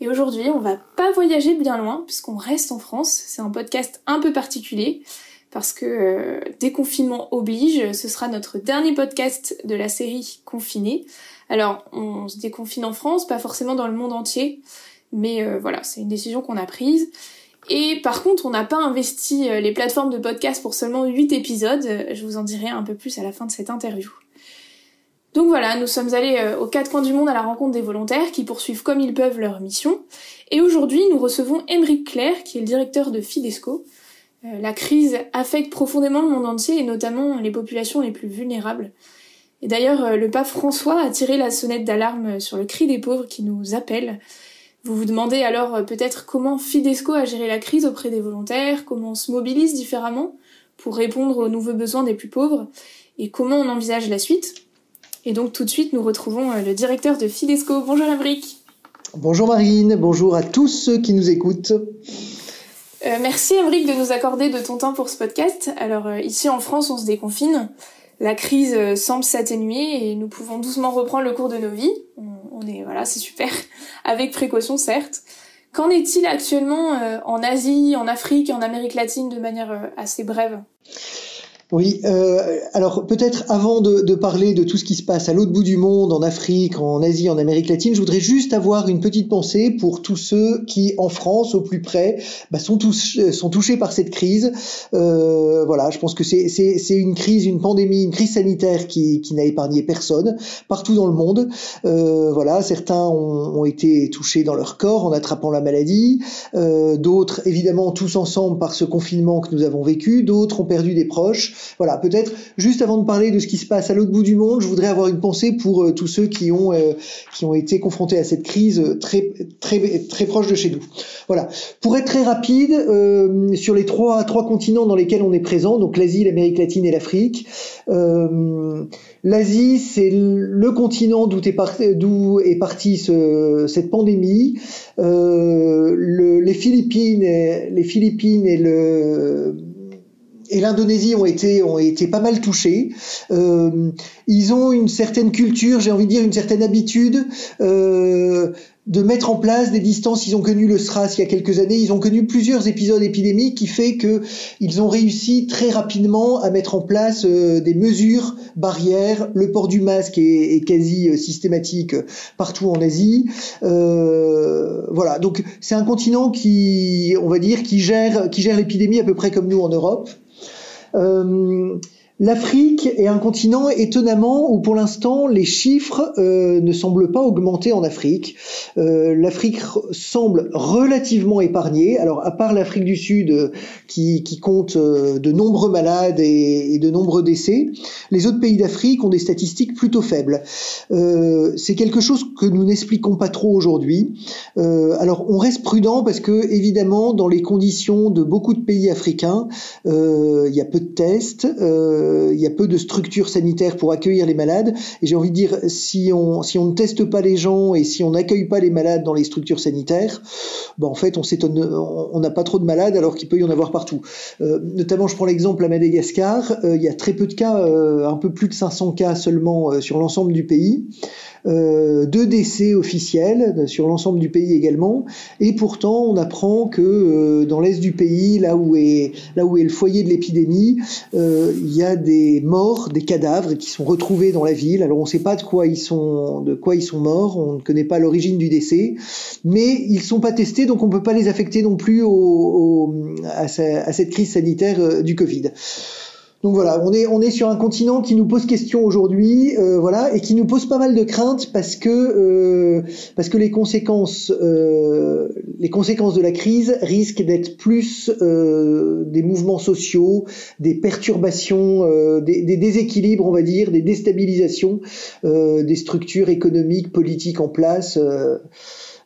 Et aujourd'hui, on va pas voyager bien loin puisqu'on reste en France. C'est un podcast un peu particulier parce que euh, déconfinement oblige, ce sera notre dernier podcast de la série Confiné. Alors, on se déconfine en France, pas forcément dans le monde entier, mais euh, voilà, c'est une décision qu'on a prise. Et par contre, on n'a pas investi euh, les plateformes de podcast pour seulement 8 épisodes. Je vous en dirai un peu plus à la fin de cette interview. Donc voilà, nous sommes allés euh, aux quatre coins du monde à la rencontre des volontaires qui poursuivent comme ils peuvent leur mission. Et aujourd'hui, nous recevons Émeric Claire, qui est le directeur de Fidesco. Euh, la crise affecte profondément le monde entier et notamment les populations les plus vulnérables. Et d'ailleurs, le pape François a tiré la sonnette d'alarme sur le cri des pauvres qui nous appelle. Vous vous demandez alors euh, peut-être comment Fidesco a géré la crise auprès des volontaires, comment on se mobilise différemment pour répondre aux nouveaux besoins des plus pauvres et comment on envisage la suite. Et donc tout de suite, nous retrouvons euh, le directeur de Fidesco. Bonjour Emric. Bonjour Marine, bonjour à tous ceux qui nous écoutent. Euh, merci Emric de nous accorder de ton temps pour ce podcast. Alors ici en France, on se déconfine. La crise semble s'atténuer et nous pouvons doucement reprendre le cours de nos vies on est voilà, c'est super, avec précaution certes. Qu'en est-il actuellement euh, en Asie, en Afrique et en Amérique latine de manière euh, assez brève? Oui, euh, alors peut-être avant de, parler de tout ce qui se passe à l'autre bout du monde, en Afrique, en Asie, en Amérique latine, je voudrais juste avoir une petite pensée pour tous ceux qui, en France, au plus près, bah, sont, tous, sont touchés par cette crise. Euh, voilà, je pense que c'est une crise, une pandémie, une crise sanitaire qui, n'a épargné personne, partout dans le monde. Euh, voilà, certains ont, ont, été touchés dans leur corps en attrapant la maladie, euh, d'autres, évidemment, tous ensemble par ce confinement que nous avons vécu, d'autres ont perdu des proches. Voilà, peut-être juste avant de parler de ce qui se passe à l'autre bout du monde, je voudrais avoir une pensée pour euh, tous ceux qui ont euh, qui ont été confrontés à cette crise euh, très très très proche de chez nous. Voilà. Pour être très rapide sur les trois trois continents dans lesquels on est présent, donc l'Asie, l'Amérique latine et l'Afrique. L'Asie, c'est le continent d'où est, parti, est partie ce, cette pandémie. Le, les Philippines, les Philippines et le et l'Indonésie ont été ont été pas mal touchés. Euh, ils ont une certaine culture, j'ai envie de dire une certaine habitude. Euh, de mettre en place des distances. Ils ont connu le SRAS il y a quelques années. Ils ont connu plusieurs épisodes épidémiques qui fait que ils ont réussi très rapidement à mettre en place euh, des mesures barrières. Le port du masque est, est quasi euh, systématique partout en Asie. Euh, voilà. Donc c'est un continent qui, on va dire, qui gère qui gère l'épidémie à peu près comme nous en Europe. Euh, L'Afrique est un continent étonnamment où pour l'instant les chiffres euh, ne semblent pas augmenter en Afrique. Euh, L'Afrique semble relativement épargnée. Alors à part l'Afrique du Sud euh, qui, compte de nombreux malades et, de nombreux décès, les autres pays d'Afrique ont des statistiques plutôt faibles. C'est quelque chose que nous n'expliquons pas trop aujourd'hui. alors on reste prudent parce que évidemment dans les conditions de beaucoup de pays africains, il y a peu de tests. Il y a peu de structures sanitaires pour accueillir les malades. Et j'ai envie de dire, si on, ne teste pas les gens et si on n'accueille pas les malades dans les structures sanitaires, ben en fait, on s'étonne, on n'a pas trop de malades alors qu'il peut y en avoir partout. Euh, notamment, je prends l'exemple à Madagascar, euh, il y a très peu de cas, un peu plus de 500 cas seulement sur l'ensemble du pays. Euh, deux décès officiels sur l'ensemble du pays également. Et pourtant, on apprend que euh, dans l'est du pays, là où est le foyer de l'épidémie, euh, il y a des morts, des cadavres qui sont retrouvés dans la ville. Alors on ne sait pas de quoi ils sont de quoi ils sont morts, on ne connaît pas l'origine du décès, mais ils sont pas testés, donc on peut pas les affecter non plus à, à, cette crise sanitaire du Covid. Donc voilà, on est on est sur un continent qui nous pose question aujourd'hui, euh, voilà, et qui nous pose pas mal de craintes parce que euh, parce que les conséquences euh, les conséquences de la crise risquent d'être plus euh, des mouvements sociaux, des perturbations, euh, des, des, déséquilibres, on va dire, des déstabilisations euh, des structures économiques, politiques en place.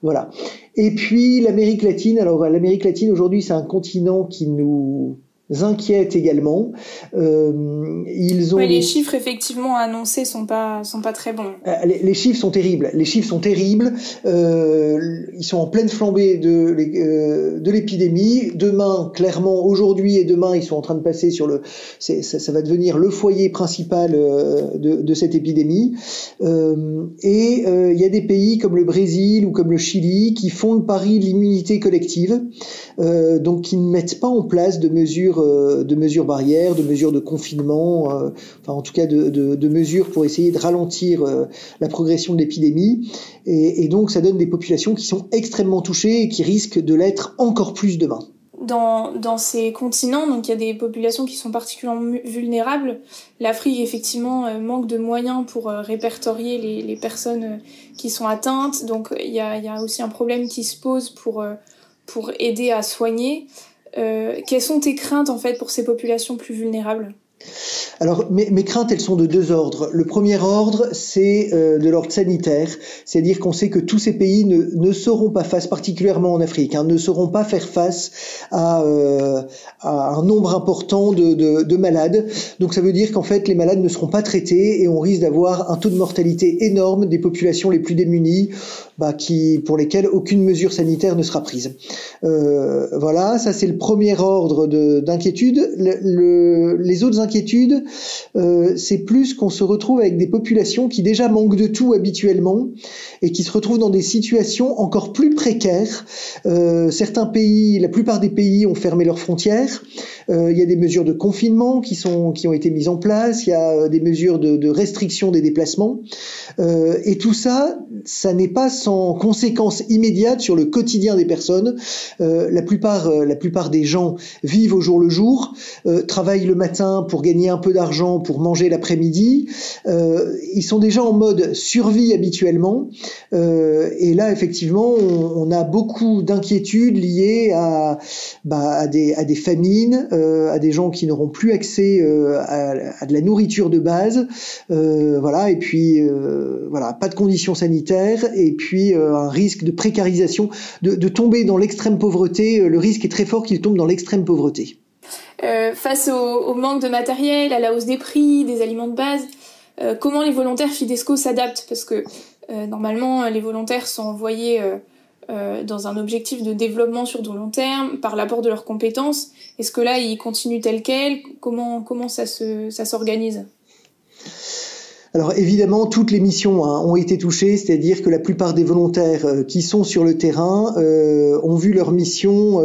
voilà. Et puis l'Amérique latine. Alors l'Amérique latine aujourd'hui, c'est un continent qui nous inquiète également. Euh, ils ont les chiffres effectivement annoncés sont pas sont pas très bons. Euh, les, chiffres sont terribles. Les chiffres sont terribles. Euh, ils sont en pleine flambée de de l'épidémie. Demain, clairement, aujourd'hui et demain, ils sont en train de passer sur le. Ça, ça, va devenir le foyer principal de, de cette épidémie. et il y a des pays comme le Brésil ou comme le Chili qui font le pari de l'immunité collective, donc qui ne mettent pas en place de mesures de mesures barrières, de mesures de confinement, euh, enfin en tout cas de, mesures pour essayer de ralentir euh, la progression de l'épidémie. Et, donc ça donne des populations qui sont extrêmement touchées et qui risquent de l'être encore plus demain. Dans, ces continents, donc il y a des populations qui sont particulièrement vulnérables. L'Afrique, effectivement, manque de moyens pour répertorier les, personnes qui sont atteintes. Donc il y a, y a aussi un problème qui se pose pour, pour aider à soigner. Euh, quelles sont tes craintes en fait pour ces populations plus vulnérables? Alors, mes, craintes, elles sont de deux ordres. Le premier ordre, c'est euh, de l'ordre sanitaire, c'est-à-dire qu'on sait que tous ces pays ne, ne seront pas face, particulièrement en Afrique, hein, ne sauront pas faire face à, euh, un nombre important de, de, malades. Donc, ça veut dire qu'en fait, les malades ne seront pas traités et on risque d'avoir un taux de mortalité énorme des populations les plus démunies, bah, qui, pour lesquelles aucune mesure sanitaire ne sera prise. Euh, voilà, ça c'est le premier ordre d'inquiétude. Le, le, les autres inquiétudes, euh, c'est plus qu'on se retrouve avec des populations qui déjà manquent de tout habituellement et qui se retrouvent dans des situations encore plus précaires. Euh, certains pays, la plupart des pays ont fermé leurs frontières. Il y a des mesures de confinement qui sont qui ont été mises en place. Il y a des mesures de, de restriction des déplacements. et tout ça, ça n'est pas sans conséquences immédiates sur le quotidien des personnes. la plupart la plupart des gens vivent au jour le jour, travaillent le matin pour gagner un peu d'argent pour manger l'après-midi. Euh, ils sont déjà en mode survie habituellement. Euh, et là, effectivement, on, a beaucoup d'inquiétudes liées à, bah, à, des, à famines, euh, à des gens qui n'auront plus accès à, de la nourriture de base. voilà, et puis voilà, pas de conditions sanitaires, et puis un risque de précarisation, de, de tomber dans l'extrême pauvreté. Le risque est très fort qu'il tombe dans l'extrême pauvreté. Euh, face au, manque de matériel, à la hausse des prix, des aliments de base, euh, comment les volontaires Fidesco s'adaptent? Parce que euh, normalement, les volontaires sont envoyés dans un objectif de développement sur du long terme par l'apport de leurs compétences. Est-ce que là, ils continuent tel quel Comment, comment ça s'organise? Alors évidemment, toutes les missions hein, ont été touchées, c'est-à-dire que la plupart des volontaires qui sont sur le terrain ont vu leur mission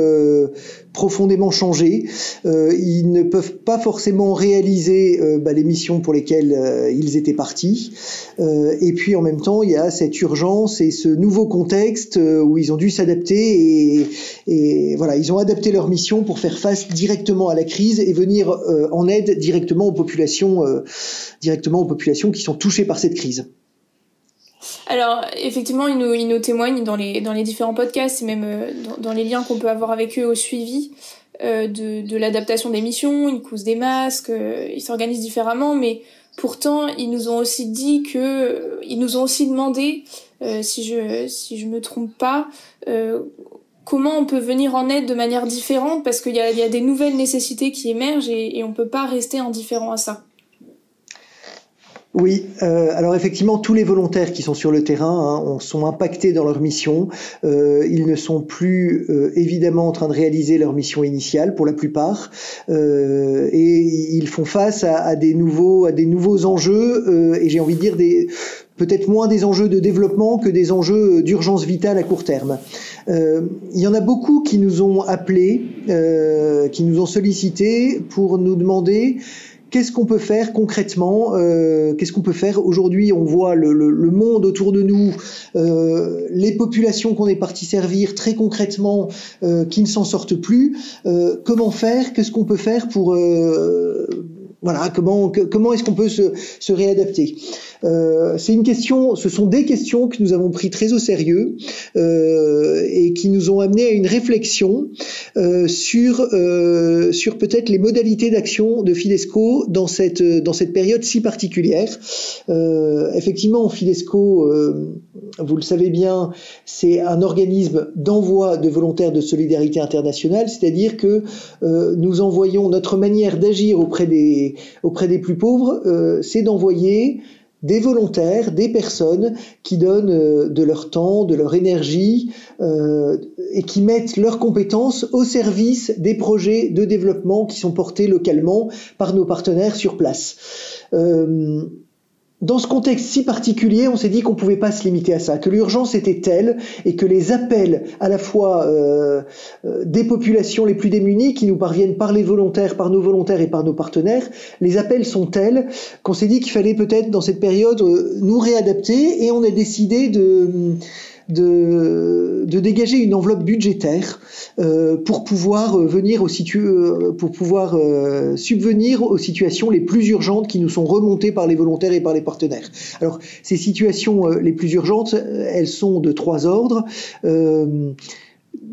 profondément changé. Euh, ils ne peuvent pas forcément réaliser euh, bah, les missions pour lesquelles euh, ils étaient partis. et puis en même temps, il y a cette urgence et ce nouveau contexte où ils ont dû s'adapter et, voilà, ils ont adapté leur mission pour faire face directement à la crise et venir en aide directement aux populations, directement aux populations qui sont touchées par cette crise. Alors, effectivement, ils nous, ils nous témoignent dans les, dans les différents podcasts et même euh, dans, les liens qu'on peut avoir avec eux au suivi euh, de, l'adaptation des missions. Ils cousent des masques, euh, ils s'organisent différemment, mais pourtant, ils nous ont aussi dit que, ils nous ont aussi demandé, si je si je me trompe pas, comment on peut venir en aide de manière différente parce qu'il y a, y des nouvelles nécessités qui émergent et, et on peut pas rester indifférent à ça. Oui, euh, alors effectivement, tous les volontaires qui sont sur le terrain hein, sont impactés dans leur mission. Euh, ils ne sont plus euh, évidemment en train de réaliser leur mission initiale pour la plupart, euh, et ils font face à, à, des nouveaux à des nouveaux enjeux euh, et j'ai envie de dire des peut-être moins des enjeux de développement que des enjeux d'urgence vitale à court terme. Euh, il y en a beaucoup qui nous ont appelés, qui nous ont sollicités pour nous demander Qu'est-ce qu'on peut faire concrètement euh, Qu'est-ce qu'on peut faire aujourd'hui? On voit le, le, le, monde autour de nous, euh, les populations qu'on est parti servir très concrètement, euh, qui ne s'en sortent plus. Euh, comment faire? Qu'est-ce qu'on peut faire pour euh, voilà, comment est-ce qu'on peut se, réadapter? Euh, C'est une question, ce sont des questions que nous avons pris très au sérieux euh, et qui nous ont amené à une réflexion euh, sur peut-être les modalités d'action de Fidesco dans cette période si particulière. Effectivement, Fidesco, vous le savez bien, c'est un organisme d'envoi de volontaires de solidarité internationale, c'est-à-dire que nous envoyons notre manière d'agir auprès des auprès des plus pauvres, euh, c'est d'envoyer des volontaires, des personnes qui donnent euh, de leur temps, de leur énergie euh, et qui mettent leurs compétences au service des projets de développement qui sont portés localement par nos partenaires sur place dans ce contexte si particulier, on s'est dit qu'on ne pouvait pas se limiter à ça, que l'urgence était telle et que les appels à la fois euh, euh, des populations les plus démunies qui nous parviennent par les volontaires, par nos volontaires et par nos partenaires, les appels sont tels qu'on s'est dit qu'il fallait peut-être dans cette période euh, nous réadapter et on a décidé de de, de dégager une enveloppe budgétaire euh, pour pouvoir euh, venir au situ euh, pour pouvoir euh, subvenir aux situations les plus urgentes qui nous sont remontées par les volontaires et par les partenaires. Alors ces situations les plus urgentes, elles sont de trois ordres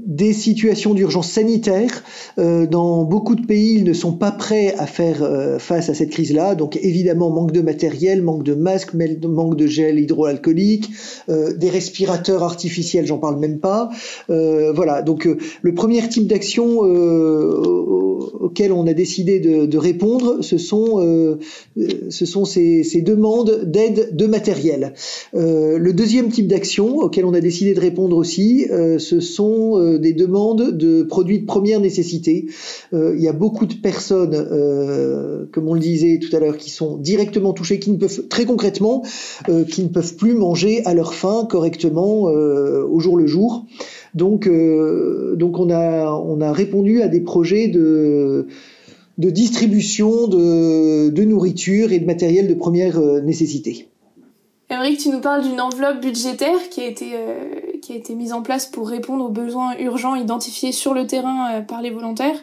des situations d'urgence sanitaire. Euh, dans beaucoup de pays, ils ne sont pas prêts à faire euh, face à cette crise-là. Donc évidemment, manque de matériel, manque de masques, manque de gel hydroalcoolique, euh, des respirateurs artificiels, j'en parle même pas. voilà, donc le premier type d'action auquel on a décidé de, répondre, ce sont, ce sont ces, demandes d'aide de matériel. le deuxième type d'action auquel on a décidé de répondre aussi, ce sont euh, des demandes de produits de première nécessité. Euh, il y a beaucoup de personnes, euh, comme on le disait tout à l'heure, qui sont directement touchées, qui ne peuvent très concrètement, qui ne peuvent plus manger à leur faim correctement au jour le jour. Donc, donc on a on a répondu à des projets de de distribution de, de nourriture et de matériel de première nécessité. Émeric, tu nous parles d'une enveloppe budgétaire qui a été euh, qui a été mise en place pour répondre aux besoins urgents identifiés sur le terrain euh, par les volontaires.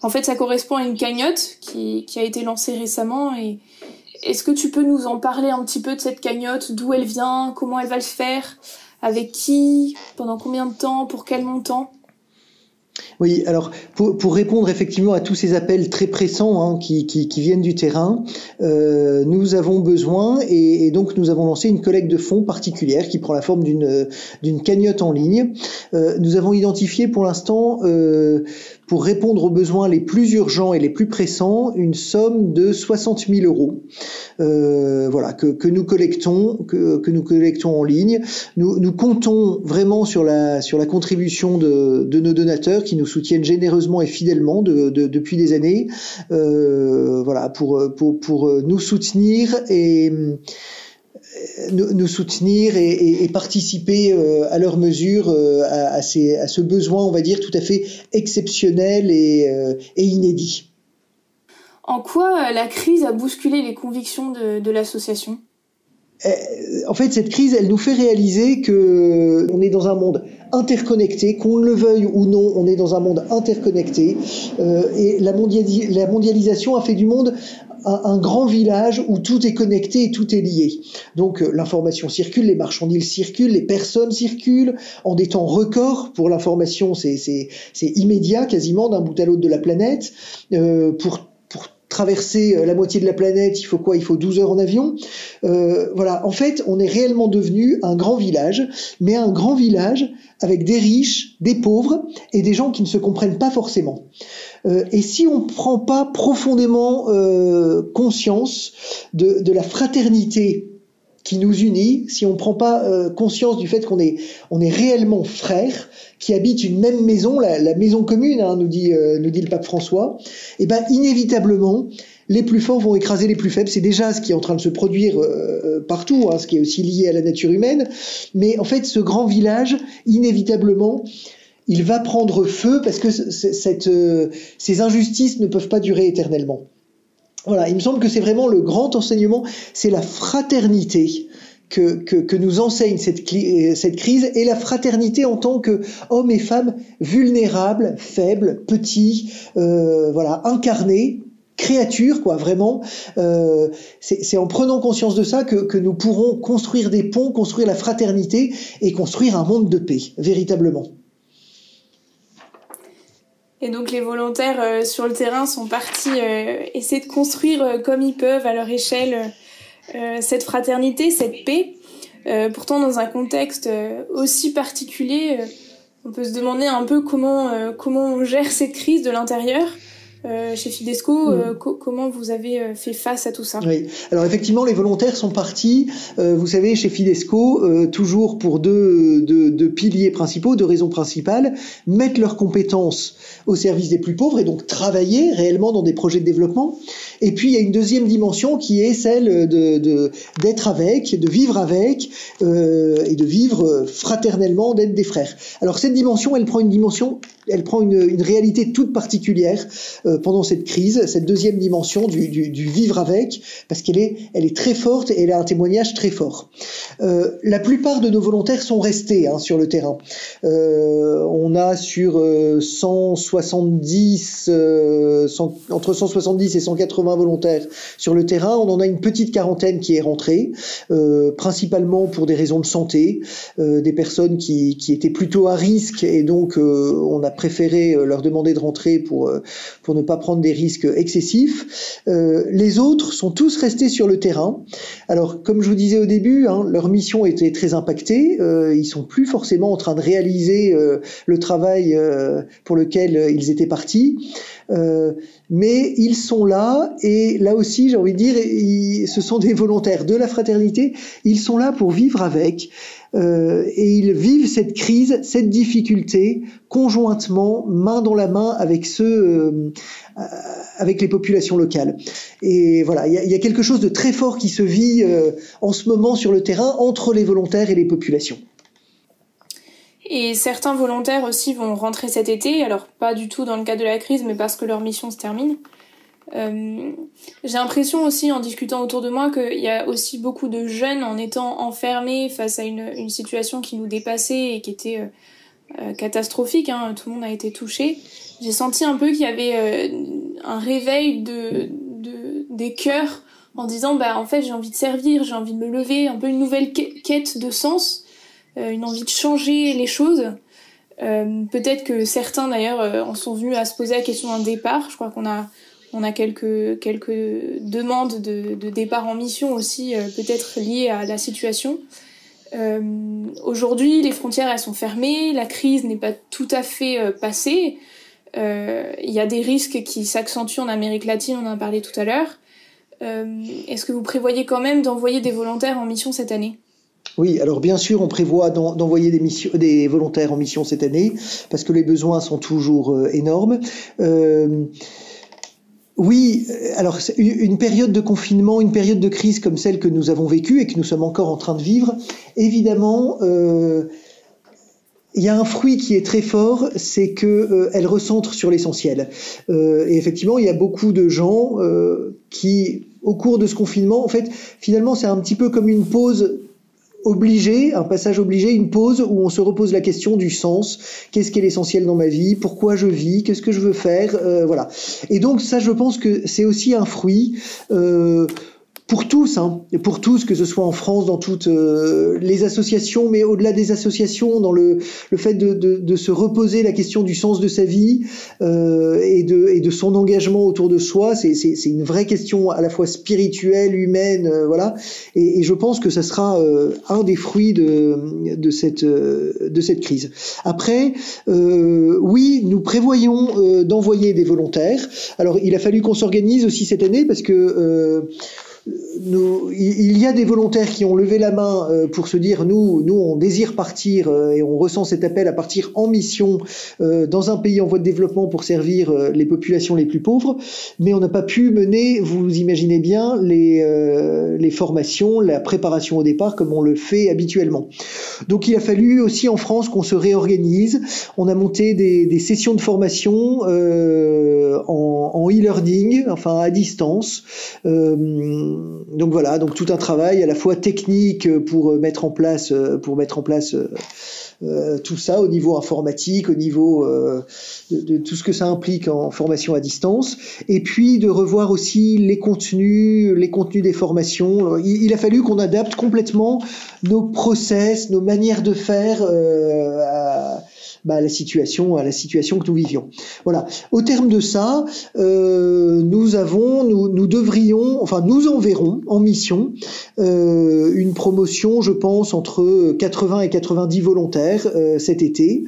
En fait, ça correspond à une cagnotte qui, qui a été lancée récemment. Et est-ce que tu peux nous en parler un petit peu de cette cagnotte, d'où elle vient, comment elle va se faire, avec qui, pendant combien de temps, pour quel montant? Oui, alors pour, pour, répondre effectivement à tous ces appels très pressants hein, qui, qui, viennent du terrain, euh, nous avons besoin et, donc nous avons lancé une collecte de fonds particulière qui prend la forme d'une d'une cagnotte en ligne. Euh, nous avons identifié pour l'instant euh, pour répondre aux besoins les plus urgents et les plus pressants, une somme de 60 000 euros. Euh, voilà, que, que, nous collectons, que, que, nous collectons en ligne. Nous, nous, comptons vraiment sur la, sur la contribution de, de, nos donateurs qui nous soutiennent généreusement et fidèlement de, de, depuis des années, euh, voilà, pour, pour, pour nous soutenir et nous, soutenir et, participer euh, à leur mesure euh, à, ce besoin, on va dire, tout à fait exceptionnel et, euh, inédit. En quoi la crise a bousculé les convictions de, l'association? En fait, cette crise, elle nous fait réaliser que on est dans un monde interconnecté, qu'on le veuille ou non, on est dans un monde interconnecté, et la, la mondialisation a fait du monde un, grand village où tout est connecté et tout est lié. Donc euh, l'information circule, les marchandises circulent, les personnes circulent en des temps records. Pour l'information, c'est immédiat quasiment d'un bout à l'autre de la planète. Euh, pour traverser euh, la moitié de la planète, il faut quoi? Il faut 12 heures en avion. Voilà, en fait, on est réellement devenu un grand village, mais un grand village avec des riches, des pauvres et des gens qui ne se comprennent pas forcément. Euh, et si on ne prend pas profondément euh, conscience de, la fraternité qui nous unit, si on ne prend pas euh, conscience du fait qu'on est, réellement frères, qui habitent une même maison, la, maison commune, hein, nous, dit, nous dit le pape François, et eh ben inévitablement, les plus forts vont écraser les plus faibles. C'est déjà ce qui est en train de se produire partout, hein, ce qui est aussi lié à la nature humaine. Mais en fait, ce grand village, inévitablement, il va prendre feu parce que cette, euh, ces injustices ne peuvent pas durer éternellement. Voilà, il me semble que c'est vraiment le grand enseignement, c'est la fraternité que, que, que, nous enseigne cette, euh, crise et la fraternité en tant que hommes et femmes vulnérables, faibles, petits, euh, voilà, incarnés, créature, quoi, vraiment. Euh, c'est en prenant conscience de ça que, que, nous pourrons construire des ponts, construire la fraternité et construire un monde de paix, véritablement. Et donc les volontaires euh, sur le terrain sont partis euh, essayer de construire euh, comme ils peuvent à leur échelle cette fraternité, cette paix. pourtant dans un contexte aussi particulier, on peut se demander un peu comment comment on gère cette crise de l'intérieur. Euh, chez Fidesco, euh, mm. comment vous avez euh, fait face à tout ça? Oui, alors effectivement, les volontaires sont partis, vous savez, chez Fidesco, toujours pour deux, deux, deux, piliers principaux, deux raisons principales, mettre leurs compétences au service des plus pauvres et donc travailler réellement dans des projets de développement. Et puis, il y a une deuxième dimension qui est celle de d'être avec, de vivre avec et de vivre fraternellement, d'être des frères. Alors, cette dimension, elle prend une dimension elle prend une, une, réalité toute particulière euh, pendant cette crise, cette deuxième dimension du, du, du vivre avec, parce qu'elle est, elle est très forte et elle a un témoignage très fort. Euh, la plupart de nos volontaires sont restés hein, sur le terrain. Euh, on a sur 170, euh, 100, euh, entre 170 et 180 volontaires sur le terrain. On en a une petite quarantaine qui est rentrée, principalement pour des raisons de santé, des personnes qui, qui, étaient plutôt à risque et donc on a préféré euh, leur demander de rentrer pour, euh, pour ne pas prendre des risques excessifs. Euh, les autres sont tous restés sur le terrain. Alors, comme je vous disais au début, hein, leur mission était très impactée. Ils sont plus forcément en train de réaliser le travail pour lequel ils étaient partis. mais ils sont là et là aussi, j'ai envie de dire, ce sont des volontaires de la fraternité. Ils sont là pour vivre avec. Euh, et ils vivent cette crise, cette difficulté conjointement, main dans la main avec ceux, euh, avec les populations locales. Et voilà, il y, a, quelque chose de très fort qui se vit euh, en ce moment sur le terrain entre les volontaires et les populations. Et certains volontaires aussi vont rentrer cet été, alors pas du tout dans le cadre de la crise, mais parce que leur mission se termine. Euh, j'ai l'impression aussi en discutant autour de moi qu'il y a aussi beaucoup de jeunes en étant enfermés face à une, une situation qui nous dépassait et qui était euh, euh catastrophique, hein, tout le monde a été touché. J'ai senti un peu qu'il y avait euh, un réveil de, de, des cœurs en disant bah en fait j'ai envie de servir, j'ai envie de me lever, un peu une nouvelle quête de sens, une envie de changer les choses. Peut-être que certains d'ailleurs en sont venus à se poser la question d'un départ. Je crois qu'on a on a quelques, quelques demandes de, de départ en mission aussi, euh, peut-être liées à la situation. Euh, Aujourd'hui, les frontières elles sont fermées, la crise n'est pas tout à fait euh, passée. Il y a des risques qui s'accentuent en Amérique latine, on en a parlé tout à l'heure. Est-ce que vous prévoyez quand même d'envoyer des volontaires en mission cette année? Oui, alors bien sûr, on prévoit d'envoyer des, des volontaires en mission cette année parce que les besoins sont toujours énormes. Oui, euh, alors une période de confinement, une période de crise comme celle que nous avons vécue et que nous sommes encore en train de vivre, évidemment, euh, il y a un fruit qui est très fort, c'est que euh, elle recentre sur l'essentiel. Euh, et effectivement, il y a beaucoup de gens qui, au cours de ce confinement, en fait, finalement, c'est un petit peu comme une pause obligé, un passage obligé, une pause où on se repose la question du sens. Qu'est-ce qui est l'essentiel dans ma vie? Pourquoi je vis? Qu'est-ce que je veux faire? Euh, Voilà. Et donc ça, je pense que c'est aussi un fruit. Euh, pour tous, hein, pour tous, que ce soit en France, dans toutes euh, les associations, mais au-delà des associations, dans le, le fait de, de, de, se reposer la question du sens de sa vie euh, et, de, et de son engagement autour de soi, c'est une vraie question à la fois spirituelle, humaine, euh, voilà. Et, et, je pense que ça sera euh, un des fruits de, de, cette, de cette crise. Après, oui, nous prévoyons d'envoyer des volontaires. Alors, il a fallu qu'on s'organise aussi cette année parce que il y a des volontaires qui ont levé la main euh, pour se dire nous, nous, on désire partir euh, et on ressent cet appel à partir en mission euh, dans un pays en voie de développement pour servir les populations les plus pauvres, mais on n'a pas pu mener, vous imaginez bien, les, les formations, la préparation au départ comme on le fait habituellement. Donc il a fallu aussi en France qu'on se réorganise. On a monté des, des sessions de formation en, en e-learning, enfin à distance. Euh, donc voilà, donc tout un travail à la fois technique pour mettre en place, pour mettre en place euh, tout ça au niveau informatique, au niveau euh, de, tout ce que ça implique en formation à distance, et puis de revoir aussi les contenus, les des formations. Il, a fallu qu'on adapte complètement nos process, nos manières de faire euh, bah, la situation, à la situation que nous vivions. Voilà. Au terme de ça, euh, nous avons, nous, nous, devrions, enfin nous enverrons en mission euh, une promotion, je pense, entre 80 et 90 volontaires euh, cet été,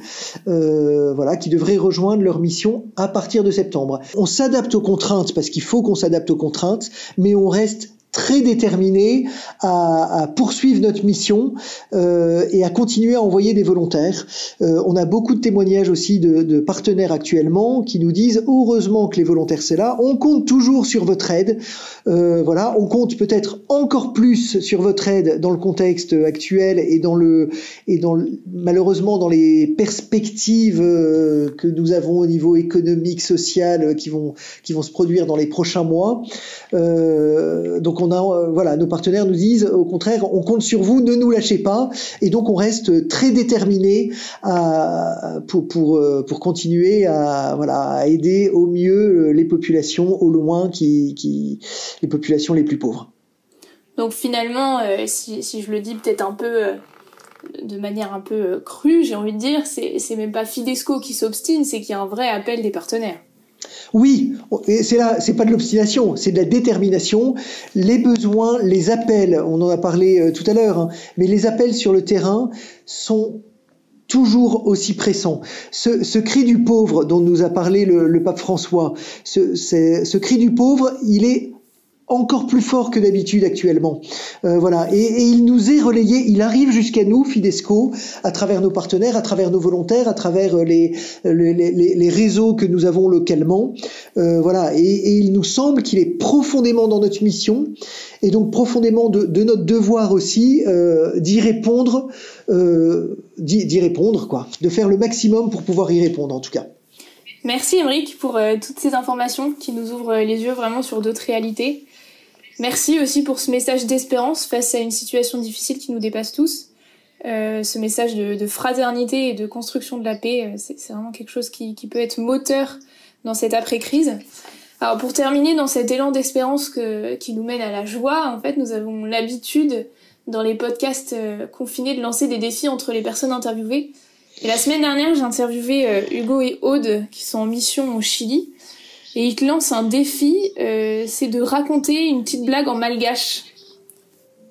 euh, voilà, qui devraient rejoindre leur mission à partir de septembre. On s'adapte aux contraintes parce qu'il faut qu'on s'adapte aux contraintes, mais on reste très déterminés à, poursuivre notre mission euh, et à continuer à envoyer des volontaires. Euh, on a beaucoup de témoignages aussi de, partenaires actuellement qui nous disent heureusement que les volontaires c'est là. On compte toujours sur votre aide. Euh, voilà, on compte peut-être encore plus sur votre aide dans le contexte actuel et dans le et dans malheureusement dans les perspectives que nous avons au niveau économique, social qui vont qui vont se produire dans les prochains mois. Euh, donc on a, euh, voilà, nos partenaires nous disent au contraire, on compte sur vous, ne nous lâchez pas, et donc on reste très déterminé pour, euh, pour continuer à, voilà, à aider au mieux les populations au loin, qui, les populations les plus pauvres. Donc finalement, euh, si, je le dis peut-être un peu euh, de manière un peu euh, crue, j'ai envie de dire, c'est même pas Fidesco qui s'obstine, c'est qu'il y a un vrai appel des partenaires. Oui, c'est là, c'est pas de l'obstination, c'est de la détermination. Les besoins, les appels, on en a parlé euh, tout à l'heure, hein, mais les appels sur le terrain sont toujours aussi pressants. Ce, cri du pauvre dont nous a parlé le, pape François, ce cri du pauvre, il est encore plus fort que d'habitude actuellement. Euh, voilà, et, il nous est relayé, il arrive jusqu'à nous, Fidesco, à travers nos partenaires, à travers nos volontaires, à travers euh, les, les, réseaux que nous avons localement. Euh, voilà, et, il nous semble qu'il est profondément dans notre mission, et donc profondément de, de notre devoir aussi euh, d'y répondre, euh, d'y répondre, quoi, de faire le maximum pour pouvoir y répondre en tout cas. Merci Émeric pour euh, toutes ces informations qui nous ouvrent les yeux vraiment sur d'autres réalités. Merci aussi pour ce message d'espérance face à une situation difficile qui nous dépasse tous. Euh, ce message de, de, fraternité et de construction de la paix, c'est vraiment quelque chose qui, qui, peut être moteur dans cette après-crise. Alors pour terminer dans cet élan d'espérance qui nous mène à la joie, en fait, nous avons l'habitude dans les podcasts euh, confinés de lancer des défis entre les personnes interviewées. Et la semaine dernière, j'ai interviewé euh, Hugo et Aude qui sont en mission au Chili et il te lance un défi, euh, c'est de raconter une petite blague en malgache.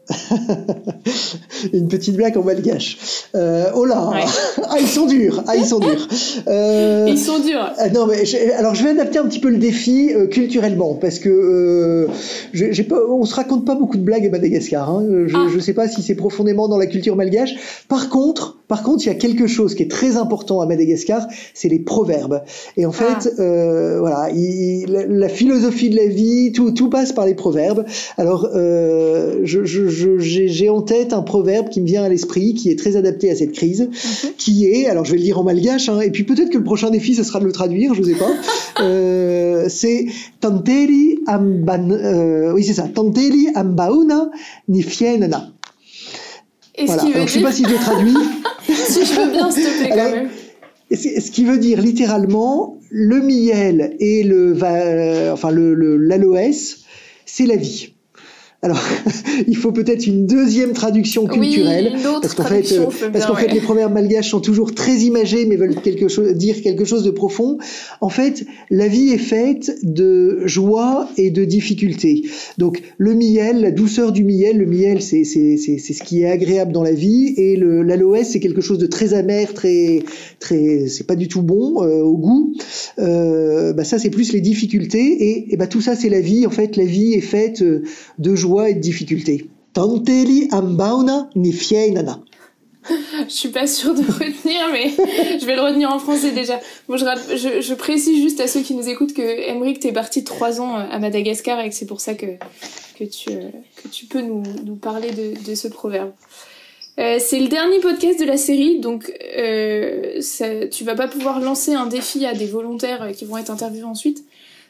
une petite blague en malgache. Euh, oh là ouais. Ah, ils sont durs Ah, ils sont durs euh, Ils sont durs euh, Non, mais je, alors je vais adapter un petit peu le défi euh, culturellement, parce que j'ai pas, on se raconte pas beaucoup de blagues à Madagascar. Hein. Je, ah. je sais pas si c'est profondément dans la culture malgache. Par contre, par contre, il y a quelque chose qui est très important à Madagascar, c'est les proverbes. Et en fait, ah. euh, voilà, il, la, la, philosophie de la vie, tout, tout passe par les proverbes. Alors, euh, je, je, j'ai en tête un proverbe qui me vient à l'esprit, qui est très adapté à cette crise, okay. qui est, alors je vais le lire en malgache, hein, et puis peut-être que le prochain défi, ce sera de le traduire, je sais pas. euh, c'est Tanteri amban, euh, oui c'est ça, Tanteri ambauna ni fienana. Voilà. Alors, je sais pas si je le traduis. si je veux bien, s'il te plaît, quand même. Ce qui veut dire littéralement le miel et le, euh, enfin le, l'aloès, c'est la vie. Alors, il faut peut-être une deuxième traduction culturelle, oui, parce qu'en fait, euh, parce qu'en ouais. fait, les proverbes malgaches sont toujours très imagés, mais veulent quelque chose, dire quelque chose de profond. En fait, la vie est faite de joie et de difficulté. Donc, le miel, la douceur du miel, le miel, c'est c'est c'est c'est ce qui est agréable dans la vie, et le l'aloès, c'est quelque chose de très amer, très très, c'est pas du tout bon euh, au goût. Euh, bah ça, c'est plus les difficultés, et, et bah tout ça, c'est la vie. En fait, la vie est faite de joie joie et de difficulté. Tanteli ambauna ni fieinana. Je suis pas sûre de retenir, mais je vais le retenir en français déjà. Bon, je, je, je précise juste à ceux qui nous écoutent que Emmerich, t'es parti trois ans à Madagascar et que c'est pour ça que, que, tu, que tu peux nous, nous parler de, de ce proverbe. Euh, c'est le dernier podcast de la série, donc euh, ça, tu vas pas pouvoir lancer un défi à des volontaires qui vont être interviewés ensuite.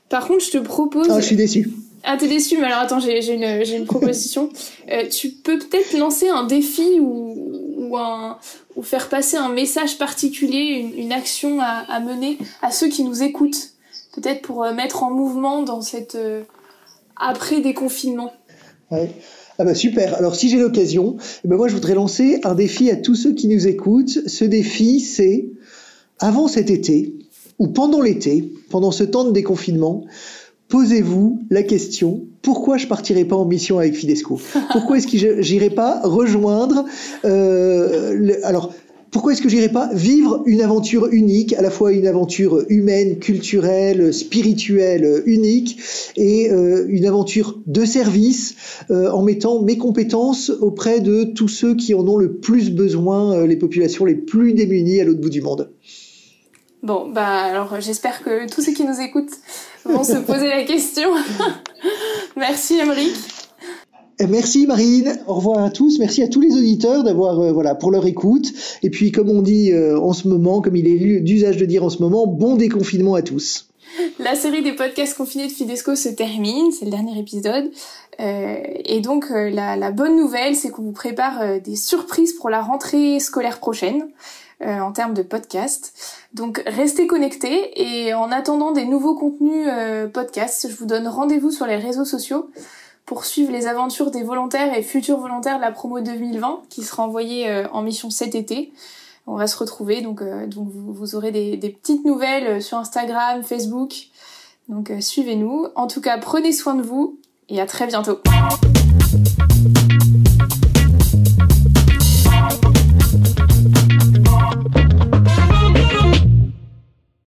Par contre, je te propose. Ah, je suis déçu. Ah, t'es déçu, mais alors attends, j'ai une, une proposition. Euh, tu peux peut-être lancer un défi ou, ou, un, ou faire passer un message particulier, une, une action à, à, mener à ceux qui nous écoutent. Peut-être pour euh, mettre en mouvement dans cette euh, après-déconfinement. Ouais. Ah bah super. Alors si j'ai l'occasion, eh ben moi je voudrais lancer un défi à tous ceux qui nous écoutent. Ce défi, c'est avant cet été ou pendant l'été, pendant ce temps de déconfinement, posez-vous la question pourquoi je partirai pas en mission avec Fidesco? Pourquoi est-ce que j'irai pas rejoindre euh, alors pourquoi est-ce que j'irai pas vivre une aventure unique, à la fois une aventure humaine, culturelle, spirituelle unique et euh, une aventure de service euh, en mettant mes compétences auprès de tous ceux qui en ont le plus besoin, euh, les populations les plus démunies à l'autre bout du monde? Bon, bah alors j'espère que tous ceux qui nous écoutent vont se poser la question. Merci Emeric. Eh, merci Marine, au revoir à tous, merci à tous les auditeurs d'avoir euh, voilà pour leur écoute et puis comme on dit euh, en ce moment, comme il est d'usage de dire en ce moment, bon déconfinement à tous. La série des podcasts confinés de Fidesco se termine, c'est le dernier épisode. Euh, et donc la, la, bonne nouvelle, c'est qu'on vous prépare des surprises pour la rentrée scolaire prochaine en termes de podcasts. Donc restez connectés et en attendant des nouveaux contenus podcasts, je vous donne rendez-vous sur les réseaux sociaux pour suivre les aventures des volontaires et futurs volontaires de la promo 2020 qui sera envoyée euh, en mission cet été. On va se retrouver, donc, euh, donc vous, vous aurez des, des, petites nouvelles euh, sur Instagram, Facebook. Donc suivez-nous. En tout cas, prenez soin de vous et à très bientôt.